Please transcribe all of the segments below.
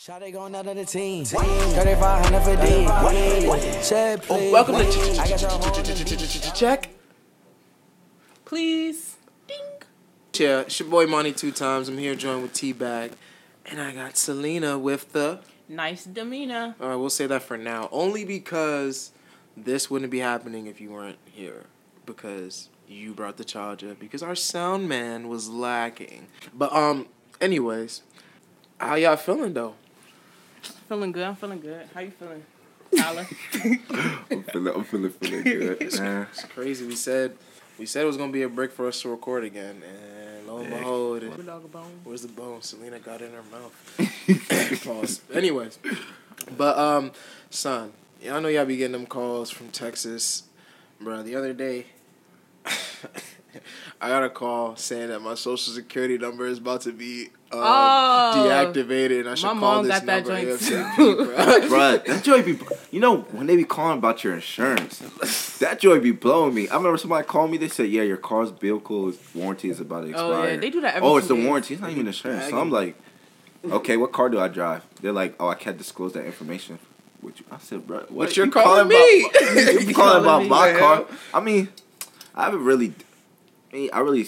Shawty going out of the team. 3500 for D. Shed, Oh, please. welcome to I got your check. Please. Ding. Yeah, it's your boy Monty two times. I'm here joined with T Bag, and I got Selena with the. Nice demeanor. All right, we'll say that for now, only because this wouldn't be happening if you weren't here, because you brought the charger, because our sound man was lacking. But um, anyways, how y'all feeling though? Feeling good. I'm feeling good. How you feeling, Tyler? I'm feeling, I'm feeling, feeling good. man. It's crazy. We said we said it was gonna be a break for us to record again, and lo and Yeah. behold, Good dog a bone. Where's the bone? Selena got in her mouth. Pause. Anyways, but um, son, y'all know y'all be getting them calls from Texas, bro. The other day, I got a call saying that my social security number is about to be uh, Oh. deactivated, and I should My call mom this got that number joint ASAP, too. bro. Bruh, that joy be, you know, when they be calling about your insurance, that joy be blowing me. I remember somebody called me, they said, yeah, your car's vehicle warranty is about to expire. Oh, yeah, they do that every Oh, it's the days. warranty, it's not even insurance. So I'm like, okay, what car do I drive? They're like, oh, I can't disclose that information. With you. I said, bro, what But you're you calling me. About, you calling about me. my The car? I mean, I haven't really, I mean, I really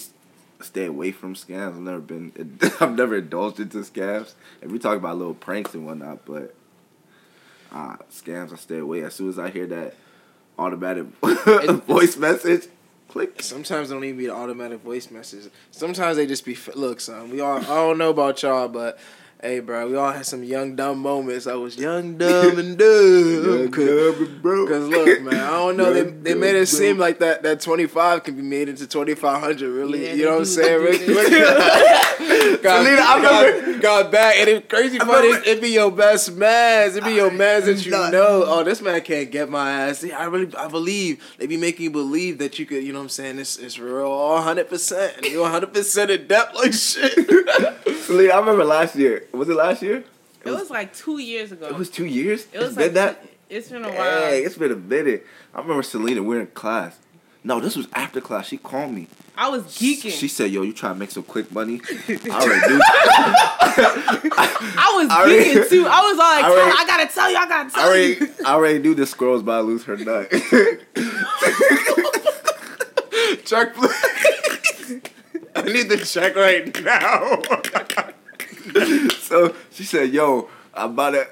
stay away from scams. I've never been, I've never indulged into scams. And we talk about little pranks and whatnot, but ah, scams, I stay away. As soon as I hear that automatic voice message, click. Sometimes it don't even be the automatic voice message. Sometimes they just be look, son. We all I don't know about y'all, but hey, bro, we all had some young dumb moments. I was young, dumb, and dumb. Cause, bro. Cause look, man, I don't know. They, they made it seem like that that twenty five can be made into twenty five hundred. Really, Yeah, you know what I'm saying? they Rick, do got, Selena, I got, remember- got back, and it crazy funny. remember- It be your best man. It'd be your mans that you Nah. know. Oh, this man can't get my ass. See, I really, I believe they be making you believe that you could. You know what I'm saying? It's it's real, hundred percent. and You hundred percent in depth like shit. Selena, I remember last year. Was it last year? It was like two years ago. It was two years. It was it's like that. It's been a while. Hey, it's been a minute. I remember Selena. We're in class. No, this was after class. She called me. I was geeking. She said, "Yo, you trying to make some quick money?" I already knew. I was I already- geeking too. I was like, I already- "Tyler, I gotta tell you, I gotta I tell already, you. I already knew this girl was about to lose her nut. check, please. I need the check right now. so she said, "Yo, I'm about to,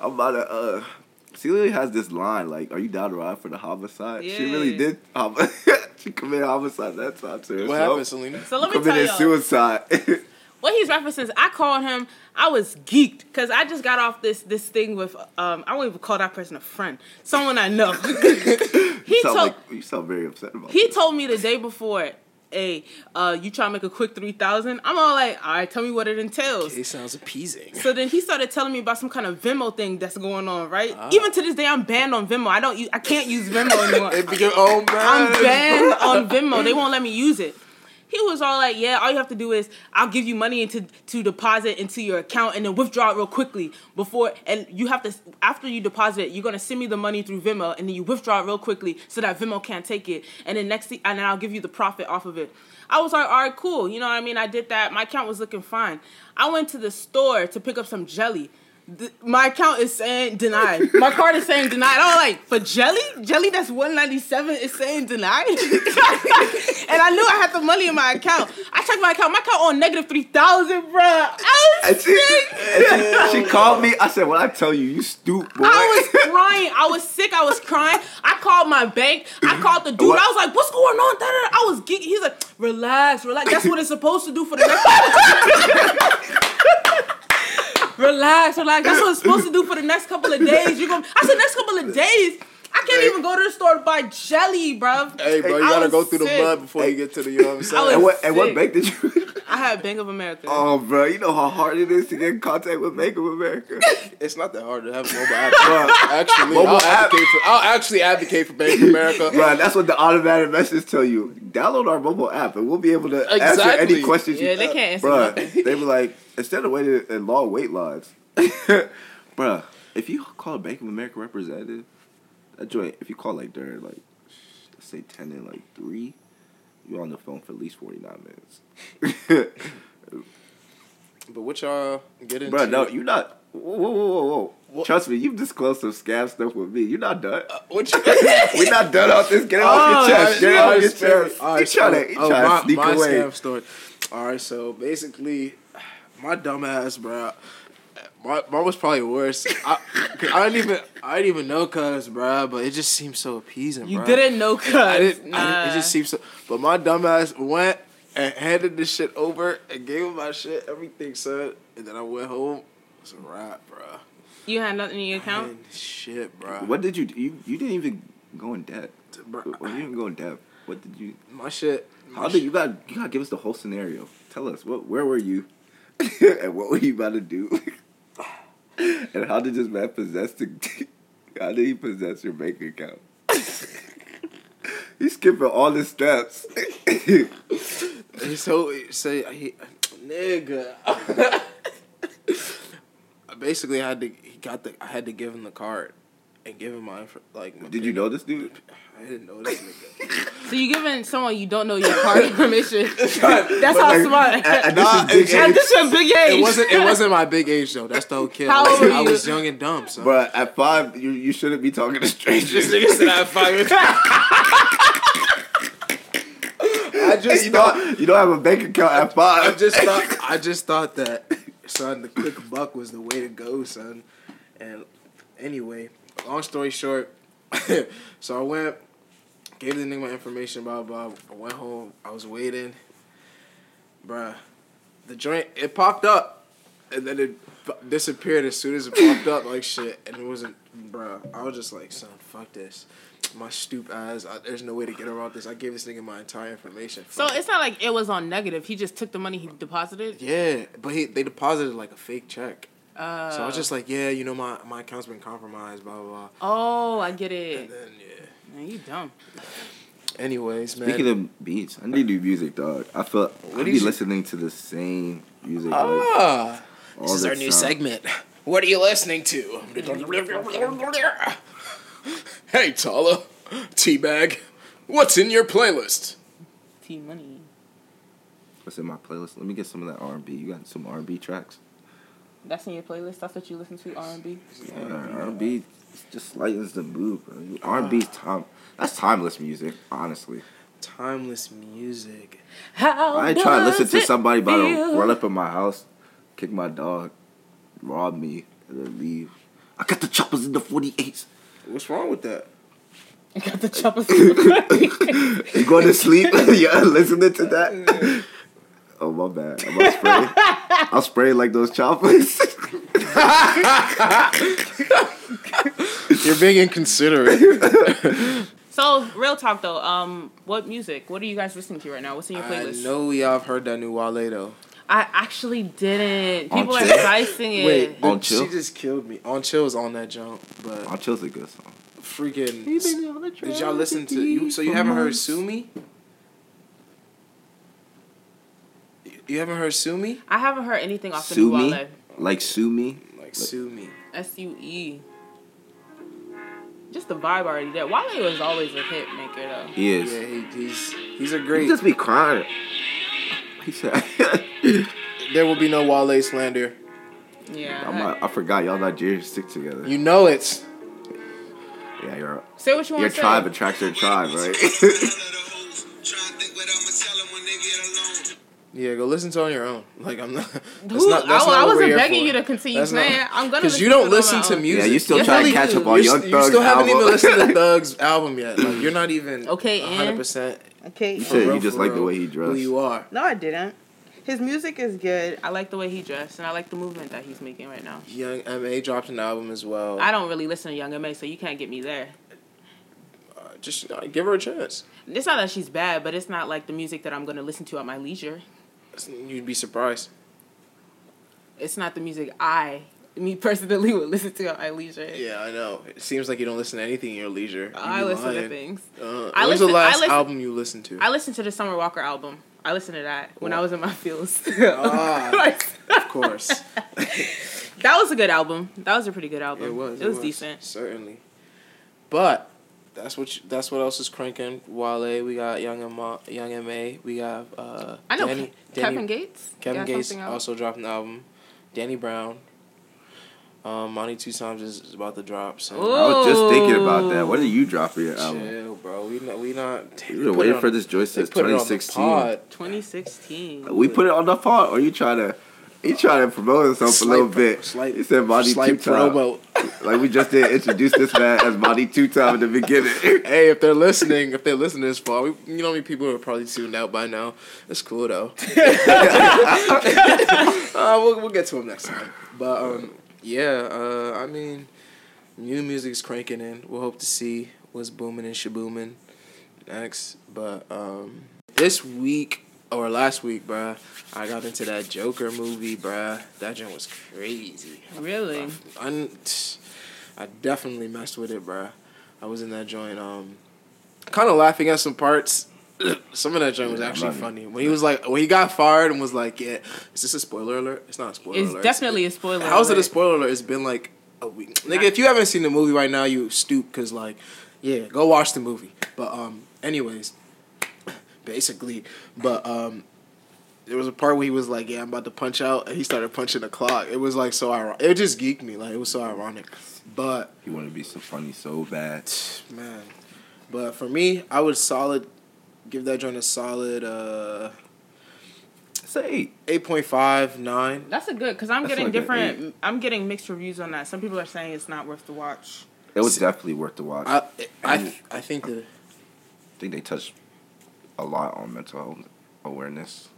I'm about to." uh Celia has this line like, "Are you down to ride for the homicide?" She really did. Hom- she committed homicide that time to herself. what happened, Selena? So let me tell Committed y'all. suicide. what he's referencing, I called him. I was geeked because I just got off this this thing with um. I won't even call that person a friend. Someone I know. he you, sound told like, you sound very upset about. he this. told me the day before, "Hey, uh, you try to make a quick three thousand? I'm all like, all right, tell me what it entails." It sounds appeasing. So then he started telling me about some kind of Venmo thing that's going on, right? Ah. Even to this day, I'm banned on Venmo. I don't use, I can't use Venmo anymore. It be your own man. I'm banned on Venmo. They won't let me use it. He was all like, "Yeah, all you have to do is I'll give you money into to deposit into your account and then withdraw it real quickly before and you have to after you deposit it, you're gonna send me the money through Venmo and then you withdraw it real quickly so that Venmo can't take it and then next and then I'll give you the profit off of it." I was like, "All right, cool." You know what I mean? I did that. My account was looking fine. I went to the store to pick up some jelly. Th- my account is saying denied. My card is saying denied. I was like, for jelly? Jelly that's 197 is saying denied? and I knew I had the money in my account. I checked my account. My account on negative 3,000, bro. I And was she, sick. and she, she called me. I said, "When I tell you, you stupid." boy." I was crying. I was sick. I was crying. I called my bank. I called the dude. What? I was like, "What's going on?" I was geeking. He's like, "Relax, relax. That's what it's supposed to do for the next." relax, relax. That's what it's supposed to do for the next couple of days. You going I said next couple of days. I can't even go to the store to buy jelly, bruv. Hey, bro, you I gotta go through the mud before you get to the, you know what I'm saying? was- and what and what bank did you? I had Bank of America. oh, bro, you know how hard it is to get in contact with Bank of America. It's not that hard to have a mobile app. Bro, Actually, Mobile I'll, app? advocate for, I'll actually advocate for Bank of America. Bro, that's what the automatic message tell you. Download our mobile app and we'll be able to answer Exactly. any questions yeah, you they can't answer Bro, they were like, instead of waiting in long wait lines, bro, if you call a Bank of America representative, that joint, if you call like during like, let's say 10 and like 3, you're on the phone for at least 49 minutes. But what y'all get into? bro, no, you're not. Whoa, whoa, whoa, whoa! Trust me, you've disclosed some scam stuff with me. You're not done. Uh, what you? We're not done off this. Get it off Oh, your chest. Get it off your chest. All He trying to, he oh, trying my, to sneak my away. scam story. All right, so basically, my dumbass, bro. My, mine was probably worse. I, 'cause I didn't even I didn't even know cuz, bro, but it just seemed so appeasing, You bruh. didn't know, cuz. I didn't, Nah. I didn't. It just seems so. But my dumbass went and handed this shit over and gave him my shit, everything, son. And then I went home. It's a wrap, bro. You had nothing in your account? And shit, bro. What did you do? You, you didn't even go in debt. Bruh, Well, you didn't go in debt. What did you? My shit. How my did you got? You gotta give us the whole scenario. Tell us what? Where were you? and what were you about to do? and how did this man possess the? How did he possess your bank account? He's skipping all the steps. So say he, nigga. I basically had to. He got the. I had to give him the card, and give him my inf- like. my did you know this dude? I didn't know this nigga. So you giving someone you don't know your card permission? That's But, how like, smart. and- and Nah, this is big age. this your big age. It wasn't. It wasn't my big age though. That's the whole kid. How I was, old were I was young and dumb. So. But at five, you you shouldn't be talking to strangers. This nigga said I had five. I just you thought. don't you don't have a bank account at five. I just thought. I just thought that, son, the quick buck was the way to go, son. And anyway, long story short, so I went, gave the nigga my information, blah blah. I went home. I was waiting, bruh. The joint it popped up, and then it disappeared as soon as it popped up, like shit. And it wasn't, bruh. I was just like, son, fuck this. My stupid ass. I, there's no way to get around this. I gave this nigga my entire information. So it. it's not like it was on negative. He just took the money he deposited. Yeah, but he they deposited like a fake check. Uh, So I was just like, yeah, you know, my, my account's been compromised, blah, blah, blah. Oh, I get it. And it. then, yeah. Man, you dumb. Anyways, man. Speaking of beats, I need new music, dog. I feel I What be is- listening to the same music. like, ah, all this is our new time. segment. What are you listening to? hey, Tala. Teabag. What's in your playlist? T money. What's in my playlist? Let me get some of that R and B. You got some R and B tracks? That's in your playlist. That's what you listen to. R and B. Yeah, R and B just lightens the mood. R and B's time. That's timeless music, honestly. Timeless music. How I ain't trying to listen to it somebody about to feel? run up in my house, kick my dog, rob me, and then leave. I got the choppers in the 48s. What's wrong with that? I got the choppers. You going to sleep? yeah, listening to that? Oh, my bad. I'm gonna spray. I'll spray like those choppers. You're being inconsiderate. so real talk though. Um, what music? What are you guys listening to right now? What's in your I playlist? know y'all have heard that new Wale though. I actually didn't. On People are Chill? pricing it. Wait, On the- Chill? she just killed me. On Chill's on that jump, but I'll chill's a good song. freaking. Did y'all listen to you? So you haven't heard "Sue Me"? You haven't heard "Sue Me"? I haven't heard anything off the new me? Wale. Like sue me? Like "Sue Me." S U E. Just the vibe already there. Wale was always a hit maker though. He is. Yeah, he, he's he's a great. He just be crying. He said, There will be no Wale slander. Yeah. I'm not, I forgot y'all Nigerians stick together. You know it. yeah, you're, up. say what you want to say. Your tribe attracts your tribe, right? Yeah, go listen to it on your own. Like I'm not. That's Who, not. That's I, not I wasn't begging for. you to continue That's playing. not- I'm gonna Because you don't to listen to music. Yeah, you still Yes, trying to catch up on You, Young st- you still haven't even listened to Thug's album yet. Like you're not even Okay, 100 percent. okay. You said you just like the way he Who dressed. you are? No, I didn't. His music is good. I like the way he dressed, and I like the movement that he's making right now. Young M.A. dropped an album as well. I don't really listen to Young M.A., so you can't get me there. Uh, just uh, give her a chance. It's not that she's bad, but it's not like the music that I'm going to listen to at my leisure. You'd be surprised. It's not the music I, me personally, would listen to at my leisure. Yeah, I know. It seems like you don't listen to anything in your leisure. I listen to things. Uh, I was the last I listen- album you listened to? I listened to the Summer Walker album. I listened to that when I was in my fields. Ah, of course. that was a good album. That was a pretty good album. It was. It was decent. Certainly. But that's what you, that's what else is cranking. Wale, we got Young M, Young M.A., we got uh, I know Danny, Ke- Danny- Kevin Gates. Kevin Gates also dropped an album. Danny Brown. Um, Monty Two Times is about to drop. So Ooh. I was just thinking about that. When did you drop for your album? chill, bro. We not we not. You've been waiting for this joint They since put it on the 2016. pod. 2016. We put it on the pod, Are you trying to, you trying to promote yourself a little bit. slight- you said Monty two Slight time. promo. Like we just did introduce this man as Monty two time in the beginning. Hey, if they're listening, if they're listening this far, we, you know how many people are probably tuned out by now. It's cool though. uh, we'll we'll get to him next time. But um, yeah, uh, I mean, new music's cranking in. We'll hope to see what's booming and shabooming next. But um, this week or last week, bruh, I got into that Joker movie, bruh. That joint was crazy. Really? I, I definitely messed with it, bruh. I was in that joint, um, kind of laughing at some parts. some of that joint was actually I'm funny. When he was like, when he got fired and was like, "Yeah, is this a spoiler alert? It's not a spoiler It's alert. definitely a spoiler. How's it a spoiler alert? It's been like a week. Nigga, if you haven't seen the movie right now, you stoop because like, yeah, go watch the movie. But um, anyways, basically, but um, there was a part where he was like, "Yeah, I'm about to punch out," and he started punching the clock. It was like so ironic. It just geeked me. Like it was so ironic. But You want to be so funny so bad. man, but for me, I would solid give that joint a solid uh Say eight point five nine. That's a good because I'm That's getting like different. I'm getting mixed reviews on that. Some people are saying it's not worth the watch. it was definitely worth the watch. I I I think that. I think they touched a lot on mental health awareness.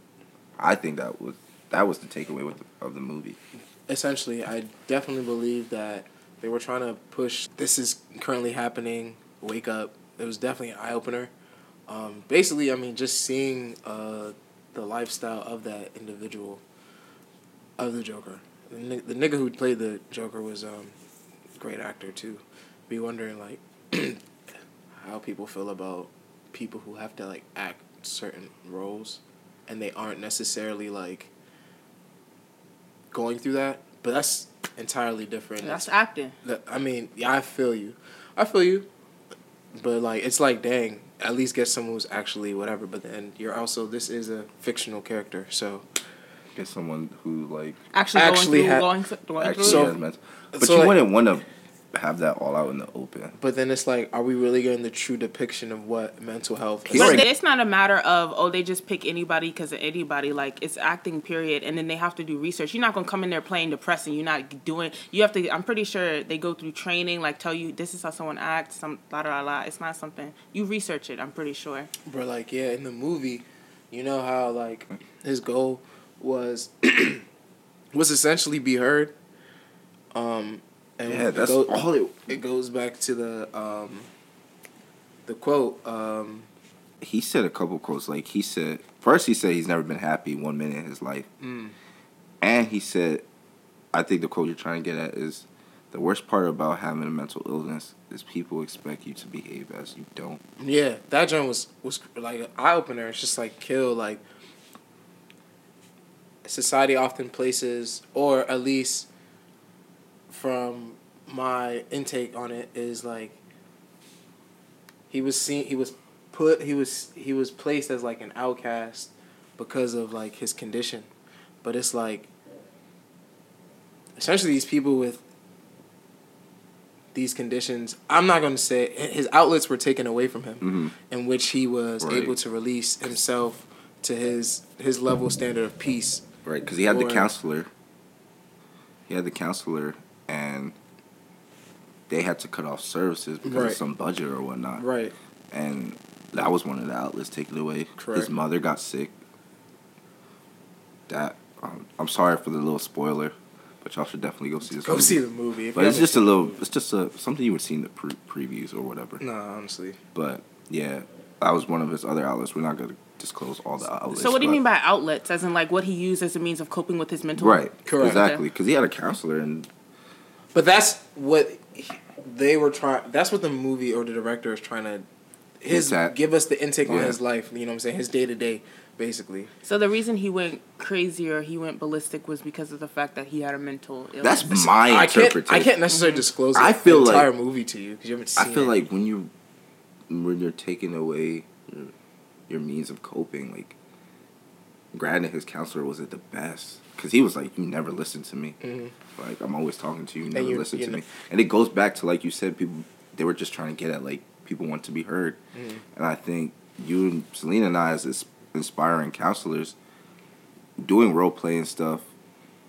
I think that was that was the takeaway with the, of the movie. essentially, I definitely believe that they were trying to push this is currently happening, wake up. It was definitely an eye opener. Um, basically, I mean, just seeing uh, the lifestyle of that individual, of the Joker. The, ni- the nigga who played the Joker was um, great actor too. Be wondering like how people feel about people who have to like act certain roles, and they aren't necessarily like going through that. But that's entirely different. That's acting. That- I mean, yeah, I feel you. I feel you. But like, it's like, dang, at least get someone who's actually whatever. But then you're also this is a fictional character, so Get someone who like Actually, Actually going ha- through, going, th- going actually through. So- has. But so, you like- wouldn't want to have that all out in the open. but then it's like, are we really getting the true depiction of what mental health? He But it's not a matter of oh they just pick anybody because of anybody like it's acting period and then they have to do research. You're not gonna come in there playing depressing. You're not doing. You have to. I'm pretty sure they go through training like tell you this is how someone acts. Some la la la. It's not something you research it. I'm pretty sure. But like, yeah, in the movie, you know how like his goal was was essentially be heard. Um, and Yeah, it that's go- all it. It goes back to the um, the quote. Um, He said a couple quotes. Like he said, first he said he's never been happy one minute in his life, mm, and he said, I think the quote you're trying to get at is, the worst part about having a mental illness is people expect you to behave as you don't. yeah, that joint was was like an eye opener. It's just like kill like society often places, or at least from my intake on it is like he was seen he was put he was he was placed as like an outcast because of like his condition but it's like essentially these people with these conditions i'm not going to say his outlets were taken away from him Mm-hmm. in which he was Right. able to release himself to his his level standard of peace Right, because he had the counselor. He had the counselor, and they had to cut off services because Right. of some budget or whatnot. right And that was one of the outlets taken away. Correct. His mother got sick. That um, I'm sorry for the little spoiler, but y'all should definitely go see this. go movie. see the movie if But it's just a little. It's just a something you would see in the pre- previews or whatever. no honestly But yeah, that was one of his other outlets. We're not gonna disclose all the outlets. So what do you mean by outlets? As in like what he used as a means of coping with his mental. Right. Correct. Exactly. Because he had a counselor and But that's what he- they were trying. That's what the movie or the director is trying to his give us the intake on Yeah. his life. You know what I'm saying? His day to day, basically. So the reason he went crazy or he went ballistic was because of the fact that he had a mental illness. that's my I can't. interpretation. I can't necessarily mm-hmm. disclose. I the feel entire like- movie to you because you haven't seen. I feel it. like when you when you're taking away your, your means of coping, like granted his counselor wasn't the best, because he was like, "You never listen to me. Mm-hmm. Like I'm always talking to you. You never you- listen you to know- me." And it goes back to like you said, people they were just trying to get at like people want to be heard, Mm-hmm. and I think you and Selena and I as ins- inspiring counselors, doing role play and stuff.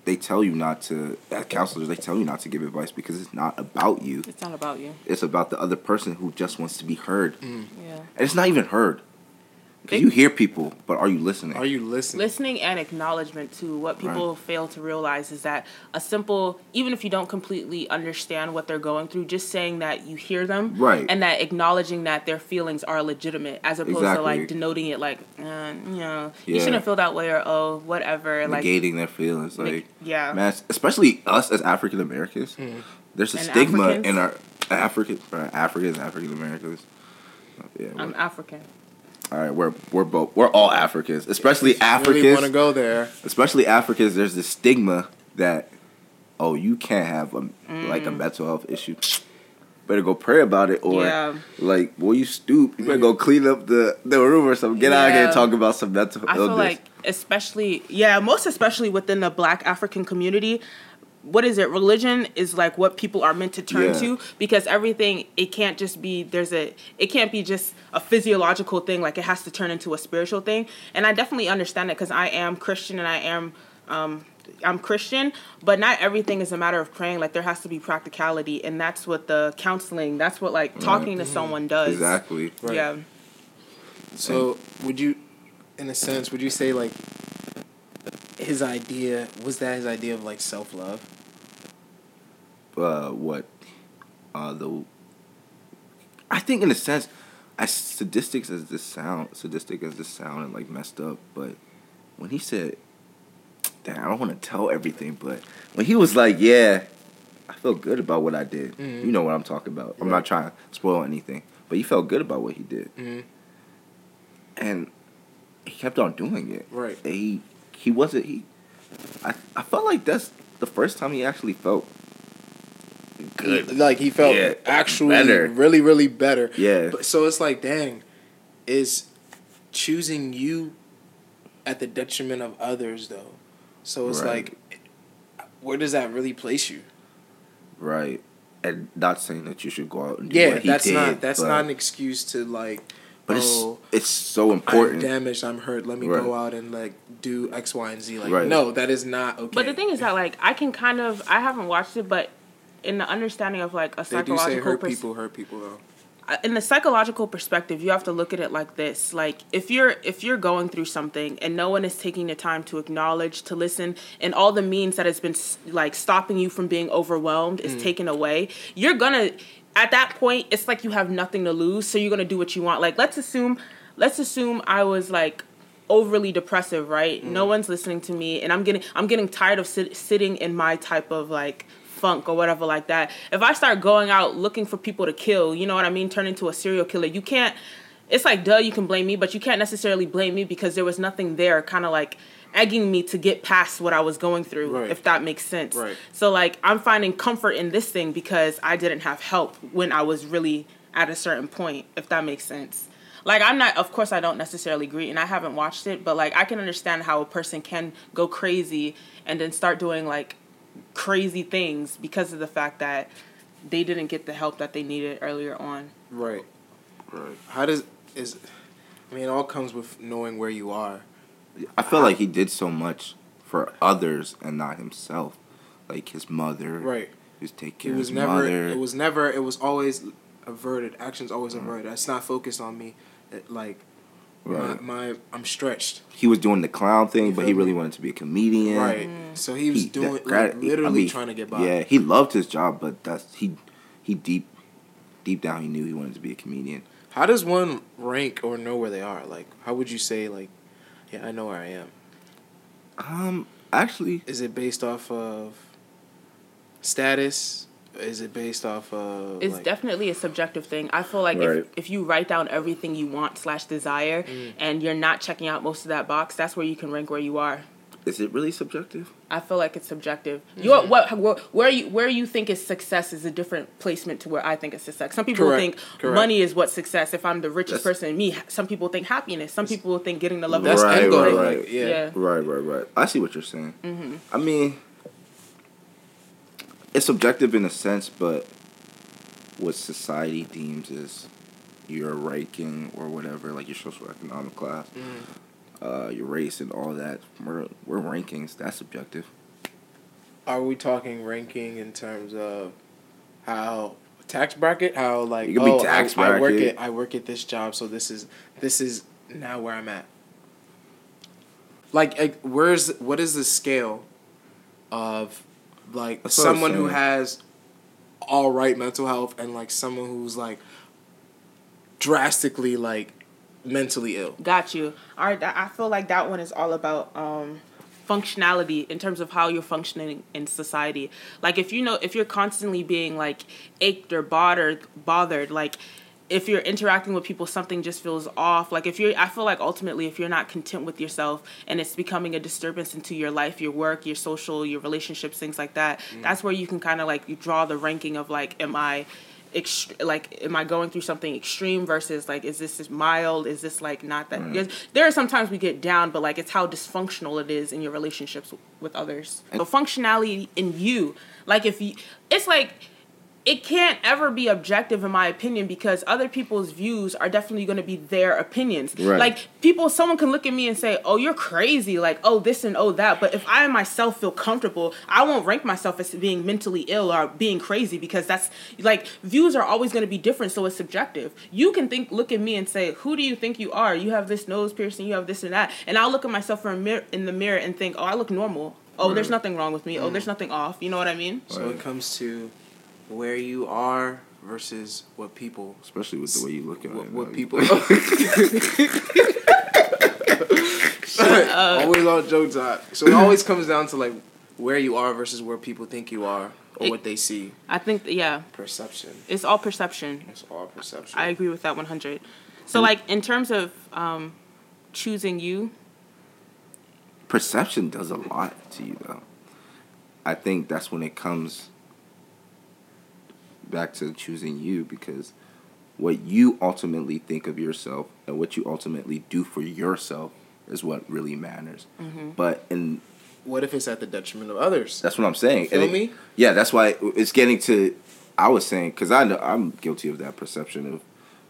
They tell you not to, as counselors, they tell you not to give advice because it's not about you. It's not about you. It's about the other person who just wants to be heard. Mm. Yeah. And it's not even heard. Because They- you hear people, but are you listening? Are you listening? Listening and acknowledgement to what people fail to realize is that a simple, even if you don't completely understand what they're going through, just saying that you hear them, Right. and that acknowledging that their feelings are legitimate, as opposed to like denoting it like, uh, you know, you shouldn't feel that way or oh, whatever. Like, Negating their feelings. Like, Neg- yeah. man, especially us as African Americans, there's a And stigma Africans? in our African, uh, Africans, African Americans. Yeah, I'm African. All right, we're we're both we're all Africans, especially Really Africans. want to go there? especially Africans, there's this stigma that, oh, you can't have a like a mental health issue. Better go pray about it, or Mm. Yeah. like, boy, you stoop. You better go clean up the, the room or something. Get out of here and talk about some mental I illness. feel like, especially, yeah, most especially within the Black African community, what is it? Religion is like what people are meant to turn Yeah. to because everything it can't just be there's a it can't be just a physiological thing. Like it has to turn into a spiritual thing. And I definitely understand it because I am Christian and I am. Um, I'm Christian, but not everything is a matter of praying. Like there has to be practicality, and that's what the counseling. That's what like talking to someone does. exactly. Right. Yeah. So would you, in a sense, would you say like his idea was that his idea of like self love? uh, what uh, the I think in a sense, as sadistic as this sound, sadistic as this sound and like messed up, but when he said, "Damn, I don't want to tell everything," but when he was like, "Yeah, I feel good about what I did," Mhm. you know what I'm talking about. I'm Right. not trying to spoil anything, but he felt good about what he did, Mhm. and he kept on doing it. Right. He he wasn't he. I I felt like that's the first time he actually felt good. Like he felt Yeah, actually better. really, really better. Yeah. But so it's like, dang, is choosing you at the detriment of others though. So it's Right. like, where does that really place you? Right. And not saying that you should go out and do Yeah, what he that's did, not that's not an excuse to like. But oh, it's it's so I'm important. damaged. I'm hurt. Let me Right. go out and like do X, Y, and Z. Like, Right. no, that is not okay. But the thing is that like I can kind of I haven't watched it, but in the understanding of like a they do say psychological hurt pers- people hurt people though. in the psychological perspective, you have to look at it like this: like if you're if you're going through something and no one is taking the time to acknowledge, to listen, and all the means that has been like stopping you from being overwhelmed is mm. taken away, you're gonna at that point it's like you have nothing to lose, so you're gonna do what you want. Like let's assume, let's assume I was like overly depressive, right? Mm. No one's listening to me, and I'm getting I'm getting tired of sit, sitting in my type of like funk or whatever like that. If I start going out looking for people to kill, you know what I mean, turn into a serial killer, you can't. It's like duh, you can blame me, but you can't necessarily blame me because there was nothing there, kind of like egging me to get past what I was going through, Right. if that makes sense. Right. So like I'm finding comfort in this thing because I didn't have help when I was really at a certain point, if that makes sense. Like I'm not of course I don't necessarily agree and I haven't watched it, but like I can understand how a person can go crazy and then start doing like crazy things because of the fact that they didn't get the help that they needed earlier on. Right. Right. How does is? I mean, it all comes with knowing where you are. I feel like he did so much for others and not himself. Like his mother. Right. He was taking It care of was his never. mother. It was never. It was always averted. Actions always Mm-hmm. averted. It's not focused on me. It, like right. my, my, I'm stretched. he was doing the clown thing, You but he really me? wanted to be a comedian. Right. So he was He- doing that- like, I literally mean, trying to get by. Yeah, he loved his job, but that's he he deep deep down he knew he wanted to be a comedian. How does one rank or know where they are? Like, how would you say like, yeah, I know where I am. Um, actually, Is it based off of status? Is it based off of? It's like, definitely a subjective thing. I feel like Right. if, if you write down everything you want slash desire Mm. and you're not checking out most of that box, that's where you can rank where you are. Is it really subjective? I feel like it's subjective. Mm-hmm. Your what where, where you where you think is success is a different placement to where I think it's success. Some people Correct. think Correct. money is what success. If I'm the richest That's- person in me, some people think happiness. Some people think getting the love. That's Right, right, right. Yeah. Yeah. Right, right, right. I see what you're saying. Mm-hmm. I mean, it's subjective in a sense, but what society deems as your ranking or whatever, like your social economic class, uh, your race and all that, we're, we're rankings. That's subjective. Are we talking ranking in terms of how tax bracket? How like It could be oh, tax I, I work bracket. at I work at this job, so this is this is now where I'm at. Like, like where's what is the scale of like That's what I was someone who has all right mental health and like someone who's like drastically like mentally ill. Got you. All right, I feel like that one is all about um, functionality in terms of how you're functioning in society. Like if you know if you're constantly being like ached or bothered, bothered, like if you're interacting with people, something just feels off. Like if you're, I feel like ultimately if you're not content with yourself and it's becoming a disturbance into your life, your work, your social, your relationships, things like that. That's where you can kind of like you draw the ranking of like, am I ext- like am I going through something extreme versus like is this mild? Is this like not that? Yes, there are sometimes we get down, but like it's how dysfunctional it is in your relationships with others. So functionality in you, like if you, it's like it can't ever be objective in my opinion because other people's views are definitely going to be their opinions. Right. like people someone can look at me and say oh you're crazy like oh this and oh that. But if i myself feel comfortable i won't rank myself as being mentally ill or being crazy because that's like views are always going to be different so it's subjective. You can think look at me and say who do you think you are? You have this nose piercing you have this and that. And i'll look at myself in, a mirror, in the mirror and think oh i look normal. Oh there's nothing wrong with me. Oh there's mm. nothing off. You know what i mean? So it comes to where you are versus what people Especially with the way you look at what, it. what like- people always all joke time. So it always comes down to like where you are versus where people think you are or It- what they see. i think yeah Perception. it's all perception It's all perception. I agree with that 100. So, like, in terms of um, choosing you, perception does a lot to you though i think that's when it comes back to choosing you because what you ultimately think of yourself and what you ultimately do for yourself is what really matters mm-hmm. but in what if it's at the detriment of others? that's what i'm saying Feel And it- me? yeah that's why it's getting to i was saying because i know i'm guilty of that perception of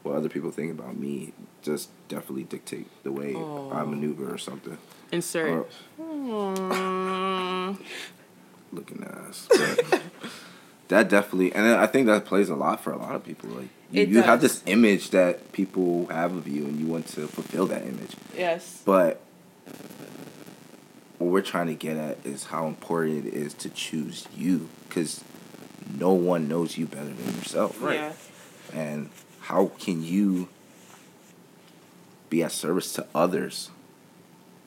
what other people think about me just definitely dictate the way i maneuver or something insert. Or- looking ass. But that definitely, and I think that plays a lot for a lot of people. Like you, you have this image that people have of you, and you want to fulfill that image. yes. But what we're trying to get at is how important it is to choose you, because no one knows you better than yourself. Right. Yeah. And how can you be at service to others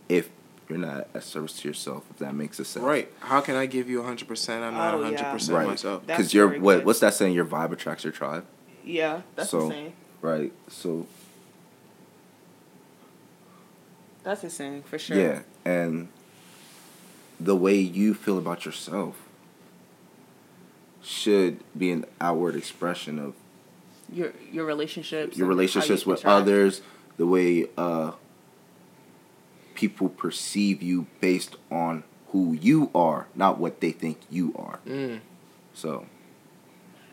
if you're not a service to yourself? If that makes a sense. Right. How can I give you 100%? I'm not Oh, 100% yeah. Right. myself. That's Because you're very what? good. What's that saying? Your vibe attracts your tribe. Yeah. That's So- insane. Right. So That's insane for sure. yeah, and the way you feel about yourself should be an outward expression of Your your relationships. your relationships you with interact. others, the way uh people perceive you based on who you are, not what they think you are. Mm. So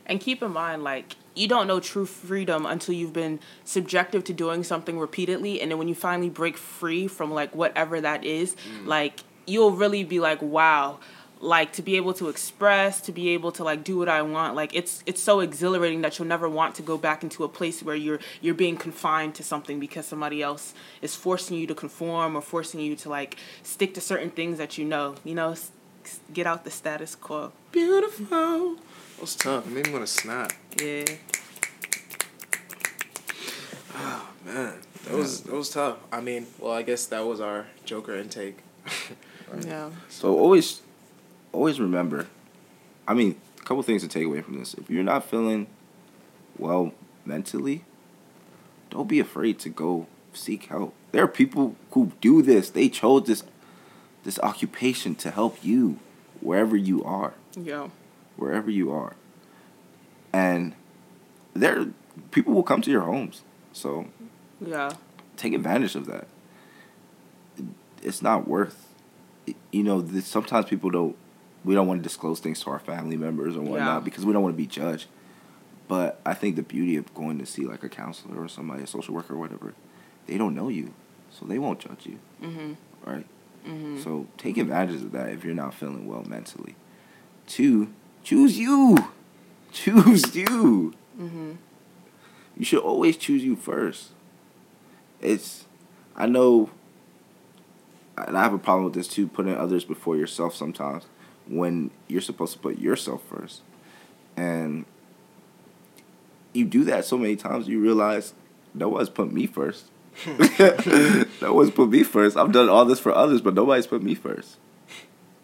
And keep in mind, like, you don't know true freedom until you've been subjective to doing something repeatedly. And then when you finally break free from, like, whatever that is, like, you'll really be like, wow. Like to be able to express, to be able to like do what I want, like it's it's so exhilarating that you'll never want to go back into a place where you're you're being confined to something because somebody else is forcing you to conform or forcing you to like stick to certain things that you know, you know, s- s- get out the status quo. Beautiful. That was tough. It made me want to snap. Yeah. Oh man, that was that was tough. I mean, well, I guess that was our Joker intake. Yeah. So always, always remember. I mean, a couple things to take away from this. If you're not feeling well mentally, don't be afraid to go seek help. There are people who do this. They chose this this occupation to help you wherever you are, Yeah. wherever you are. And there people will come to your homes. So Yeah. take advantage of that. It's not worth you know, sometimes people don't we don't want to disclose things to our family members or whatnot Yeah. because we don't want to be judged. But I think the beauty of going to see like a counselor or somebody, a social worker or whatever, they don't know you, so they won't judge you, Mhm. right? Mhm. So take advantage of that if you're not feeling well mentally. Two, choose you. Choose you. Mhm. You should always choose you first. It's, I know, and I have a problem with this too, putting others before yourself sometimes when you're supposed to put yourself first. And you do that so many times, you realize no one's put me first. no one's put me first. I've done all this for others, but nobody's put me first.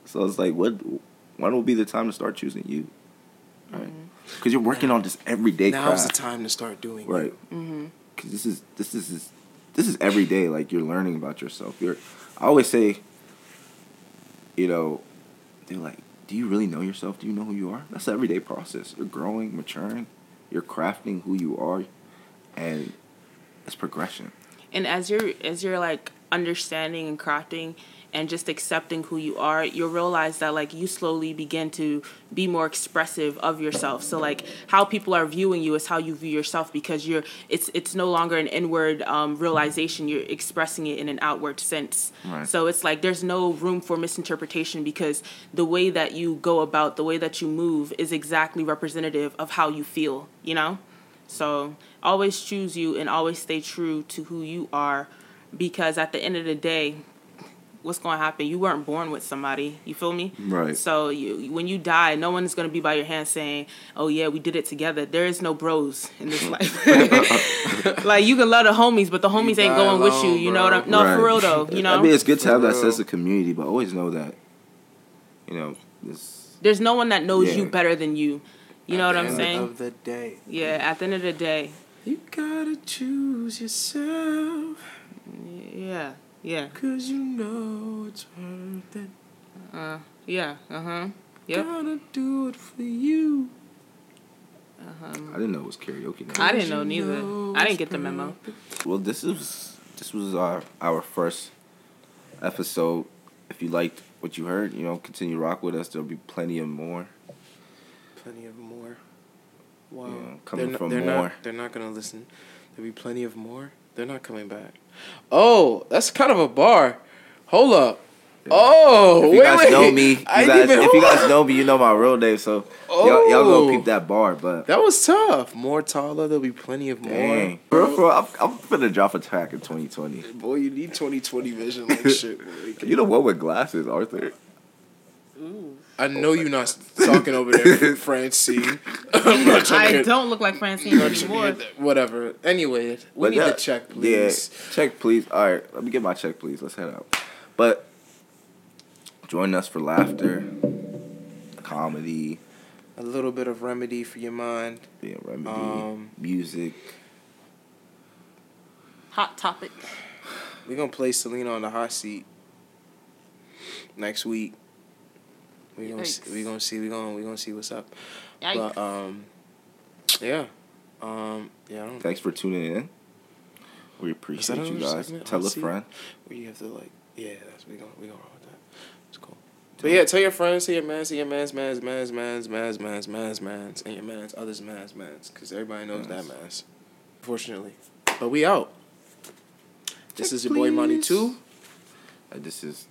So it's like, what? When will be the time to start choosing you? Right? Mm-hmm. Because you're working on this everyday Now's craft. the time to start doing it. Right. Mm-hmm. Because this is this is this, this is every day. Like you're learning about yourself. You're. I always say. You know, they're like, "Do you really know yourself? Do you know who you are?" That's everyday process. You're growing, maturing. You're crafting who you are, and it's progression. and as you're as you're like understanding and crafting and just accepting who you are you'll realize that like you slowly begin to be more expressive of yourself. So like how people are viewing you is how you view yourself because you're it's it's no longer an inward um, realization. You're expressing it in an outward sense. Right. so it's like there's no room for misinterpretation because the way that you go about the way that you move is exactly representative of how you feel you know? So always choose you and always stay true to who you are because at the end of the day, what's going to happen? You weren't born with somebody. You feel me? Right. So you, when you die, no one is going to be by your hand saying, "Oh yeah, we did it together." There is no bros in this life. like you can love the homies, but the homies ain't die going with you. alone, You know what. I'm? No, Right. for real though. You know, I mean, it's good to have that sense of community, but always know that. You know, this. there's no one that knows Yeah. you better than you. You know what I'm End saying? Of the day, Yeah. At the end of the day, you gotta choose yourself, yeah, yeah, cause you know it's worth it. uh, yeah, uh huh. Yep. Gotta do it for you. I didn't know it was karaoke. Night. I didn't know neither. know I didn't get the memo. Well, this is this was our our first episode. If you liked what you heard, you know, continue to rock with us. There'll be plenty of more. Plenty of more. Wow. Yeah, coming they're not, from they're more. Not, they're not gonna listen. There'll be plenty of more. They're not coming back. Oh, that's kind of a bar. Hold up. Oh, If you wait, guys wait. know me, you guys, if you guys know me, you know my real name. So y'all, y'all Oh. go peep that bar. But that was tough. More taller. There'll be plenty of more. dang, bro, bro, I'm, I'm finna drop a track in 2020. Boy, you need 2020 vision like shit. Boy. You the one with glasses, Arthur. I know you're not talking over there, Francine. I'm not trying I to get- don't look like Francine not anymore. Whatever. Anyway, we But need yeah, the check, please. Yeah, check, please. All right, let me get my check, please. Let's head out. But join us for laughter, comedy, A little bit of remedy for your mind. yeah, remedy, Um, music. Hot topic. We're gonna play Selena on the hot seat next week. We gonna see, we gonna see we gonna we gonna see what's up. Yikes. But um, yeah, um, yeah. I don't, Thanks for tuning in. We appreciate you guys. segment? Tell a Hot seat? friend. where you have to like yeah. That's we gonna we gonna roll with that. It's cool. But yeah, tell your friends, tell your mans, tell your mans, mans, mans, mans, mans, mans, mans, mans, and your mans, others mans, mans, because everybody knows that mans. Unfortunately, but we out. This Check, is your boy Money. Two. Uh, this is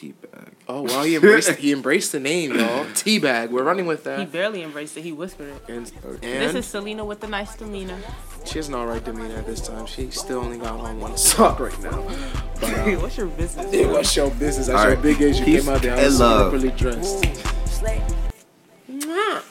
Teabag. Oh wow, he embraced he embraced the name, y'all. Teabag. We're running with that. he barely embraced it. He whispered it. And, Okay. This is Selena with the nice demeanor. she has an alright demeanor at this time. She still only got on one sock right now. But uh, What's your business? it was show business. That's All your right. big age. You Peace came out there. I and was properly dressed. Slay. Mwah.